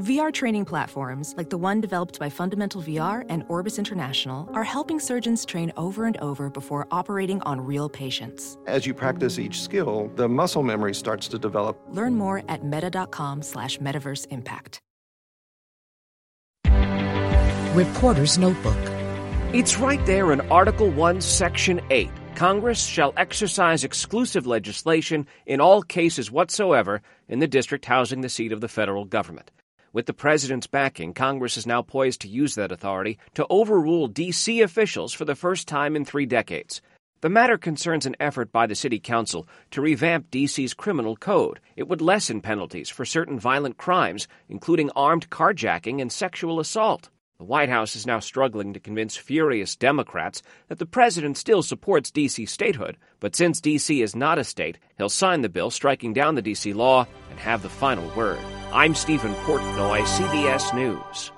VR training platforms, like the one developed by Fundamental VR and Orbis International, are helping surgeons train over and over before operating on real patients. As you practice each skill, the muscle memory starts to develop. Learn more at meta.com slash metaverse impact. Reporter's Notebook. It's right there in Article 1, Section 8. Congress shall exercise exclusive legislation in all cases whatsoever in the district housing the seat of the federal government. With the president's backing, Congress is now poised to use that authority to overrule D.C. officials for the first time in three decades. The matter concerns an effort by the City Council to revamp D.C.'s criminal code. It would lessen penalties for certain violent crimes, including armed carjacking and sexual assault. The White House is now struggling to convince furious Democrats that the president still supports D.C. statehood, but since D.C. is not a state, he'll sign the bill striking down the D.C. law and have the final word. I'm Stephen Portnoy, CBS News.